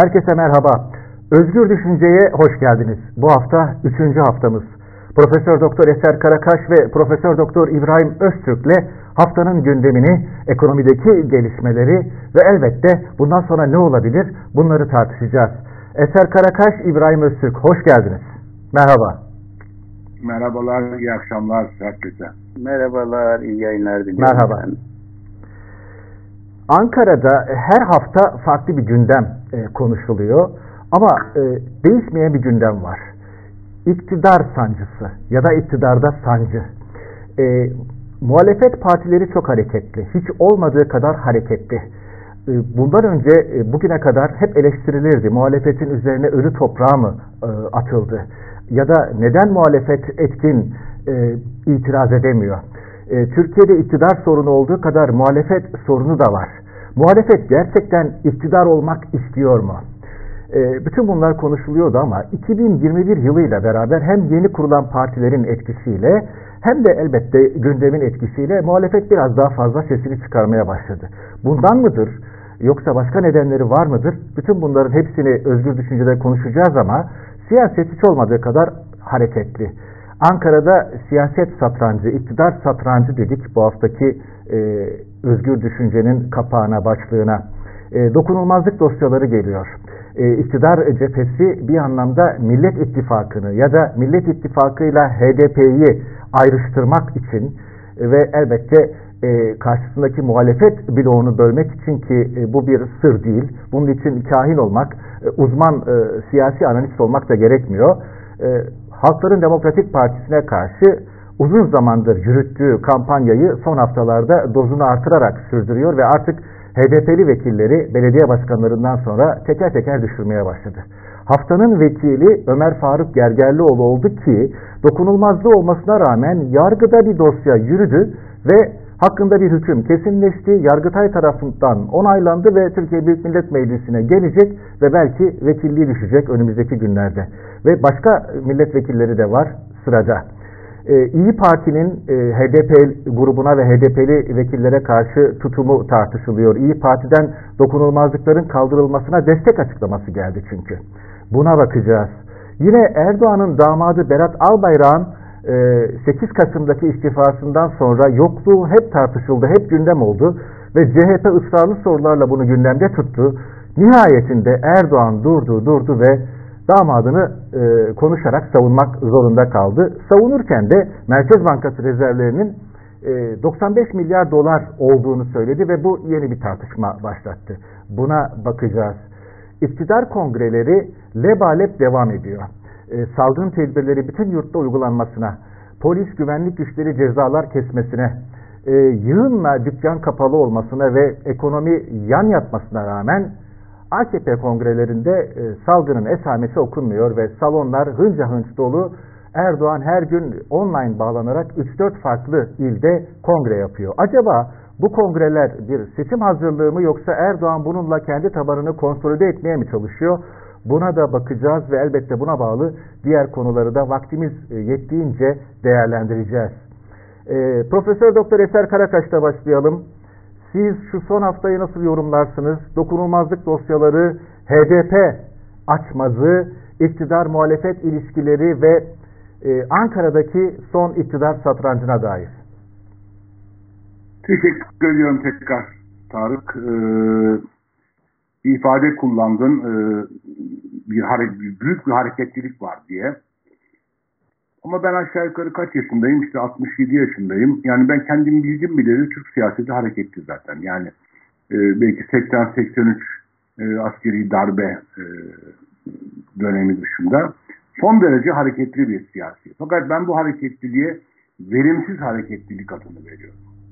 Herkese merhaba. Özgür Düşünce'ye hoş geldiniz. Bu hafta üçüncü haftamız. Profesör Doktor Eser Karakaş ve Profesör Doktor İbrahim Öztürk'le haftanın gündemini, ekonomideki gelişmeleri ve elbette bundan sonra ne olabilir bunları tartışacağız. Eser Karakaş, İbrahim Öztürk hoş geldiniz. Merhaba. Merhabalar, iyi akşamlar herkese. Merhabalar, iyi yayınlar diliyorum. Merhaba. Ankara'da her hafta farklı bir gündem e, konuşuluyor ama e, değişmeyen bir gündem var. İktidar sancısı ya da iktidarda sancı. E, muhalefet partileri çok hareketli. Hiç olmadığı kadar hareketli. E, bundan önce e, bugüne kadar hep eleştirilirdi. Muhalefetin üzerine ölü toprağı mı e, atıldı? Ya da neden muhalefet etkin e, itiraz edemiyor? E, Türkiye'de iktidar sorunu olduğu kadar muhalefet sorunu da var. Muhalefet gerçekten iktidar olmak istiyor mu? E, bütün bunlar konuşuluyordu ama 2021 yılıyla beraber hem yeni kurulan partilerin etkisiyle hem de elbette gündemin etkisiyle muhalefet biraz daha fazla sesini çıkarmaya başladı. Bundan mıdır? Yoksa başka nedenleri var mıdır? Bütün bunların hepsini özgür düşüncede konuşacağız ama siyaset hiç olmadığı kadar hareketli. Ankara'da siyaset satrancı, iktidar satrancı dedik bu haftaki e, özgür düşüncenin kapağına, başlığına. E, dokunulmazlık dosyaları geliyor. E, iktidar cephesi bir anlamda Millet İttifakı'nı ya da Millet İttifakı'yla HDP'yi ayrıştırmak için ve elbette e, karşısındaki muhalefet bloğunu bölmek için ki e, bu bir sır değil. Bunun için kahin olmak, e, uzman e, siyasi analist olmak da gerekmiyor. E, Halkların Demokratik Partisi'ne karşı uzun zamandır yürüttüğü kampanyayı son haftalarda dozunu artırarak sürdürüyor ve artık HDP'li vekilleri belediye başkanlarından sonra teker teker düşürmeye başladı. Haftanın vekili Ömer Faruk Gergerlioğlu oldu ki dokunulmazlığı olmasına rağmen yargıda bir dosya yürüdü ve hakkında bir hüküm kesinleşti. Yargıtay tarafından onaylandı ve Türkiye Büyük Millet Meclisi'ne gelecek ve belki vekilliği düşecek önümüzdeki günlerde. Ve başka milletvekilleri de var sırada. Ee, İyi Parti'nin e, HDP grubuna ve HDP'li vekillere karşı tutumu tartışılıyor. İyi Parti'den dokunulmazlıkların kaldırılmasına destek açıklaması geldi çünkü. Buna bakacağız. Yine Erdoğan'ın damadı Berat Albayrak'ın 8 Kasım'daki istifasından sonra yokluğu hep tartışıldı, hep gündem oldu ve CHP ısrarlı sorularla bunu gündemde tuttu. Nihayetinde Erdoğan durdu, durdu ve damadını e, konuşarak savunmak zorunda kaldı. Savunurken de Merkez Bankası rezervlerinin e, 95 milyar dolar olduğunu söyledi ve bu yeni bir tartışma başlattı. Buna bakacağız. İktidar kongreleri lebalep devam ediyor. E, salgın tedbirleri bütün yurtta uygulanmasına, polis güvenlik güçleri cezalar kesmesine, e, yığınla dükkan kapalı olmasına ve ekonomi yan yatmasına rağmen AKP kongrelerinde e, salgının esamesi okunmuyor ve salonlar hınca hınç dolu. Erdoğan her gün online bağlanarak 3-4 farklı ilde kongre yapıyor. Acaba bu kongreler bir seçim hazırlığı mı yoksa Erdoğan bununla kendi tabanını konsolide etmeye mi çalışıyor? Buna da bakacağız ve elbette buna bağlı diğer konuları da vaktimiz e, yettiğince değerlendireceğiz. E, Profesör Doktor Eser Karakaş'ta başlayalım. Siz şu son haftayı nasıl yorumlarsınız? Dokunulmazlık dosyaları, HDP açmazı, iktidar muhalefet ilişkileri ve e, Ankara'daki son iktidar satrancına dair. Teşekkür ediyorum tekrar Tarık. Ee, bir ifade kullandın. Ee, bir büyük bir hareketlilik var diye. Ama ben aşağı yukarı kaç yaşındayım? İşte 67 yaşındayım. Yani ben kendim bildim bileli Türk siyaseti hareketli zaten. Yani e, belki 80-83 e, askeri darbe e, dönemi dışında son derece hareketli bir siyasi. Fakat ben bu hareketliliğe verimsiz hareketlilik adını veriyorum.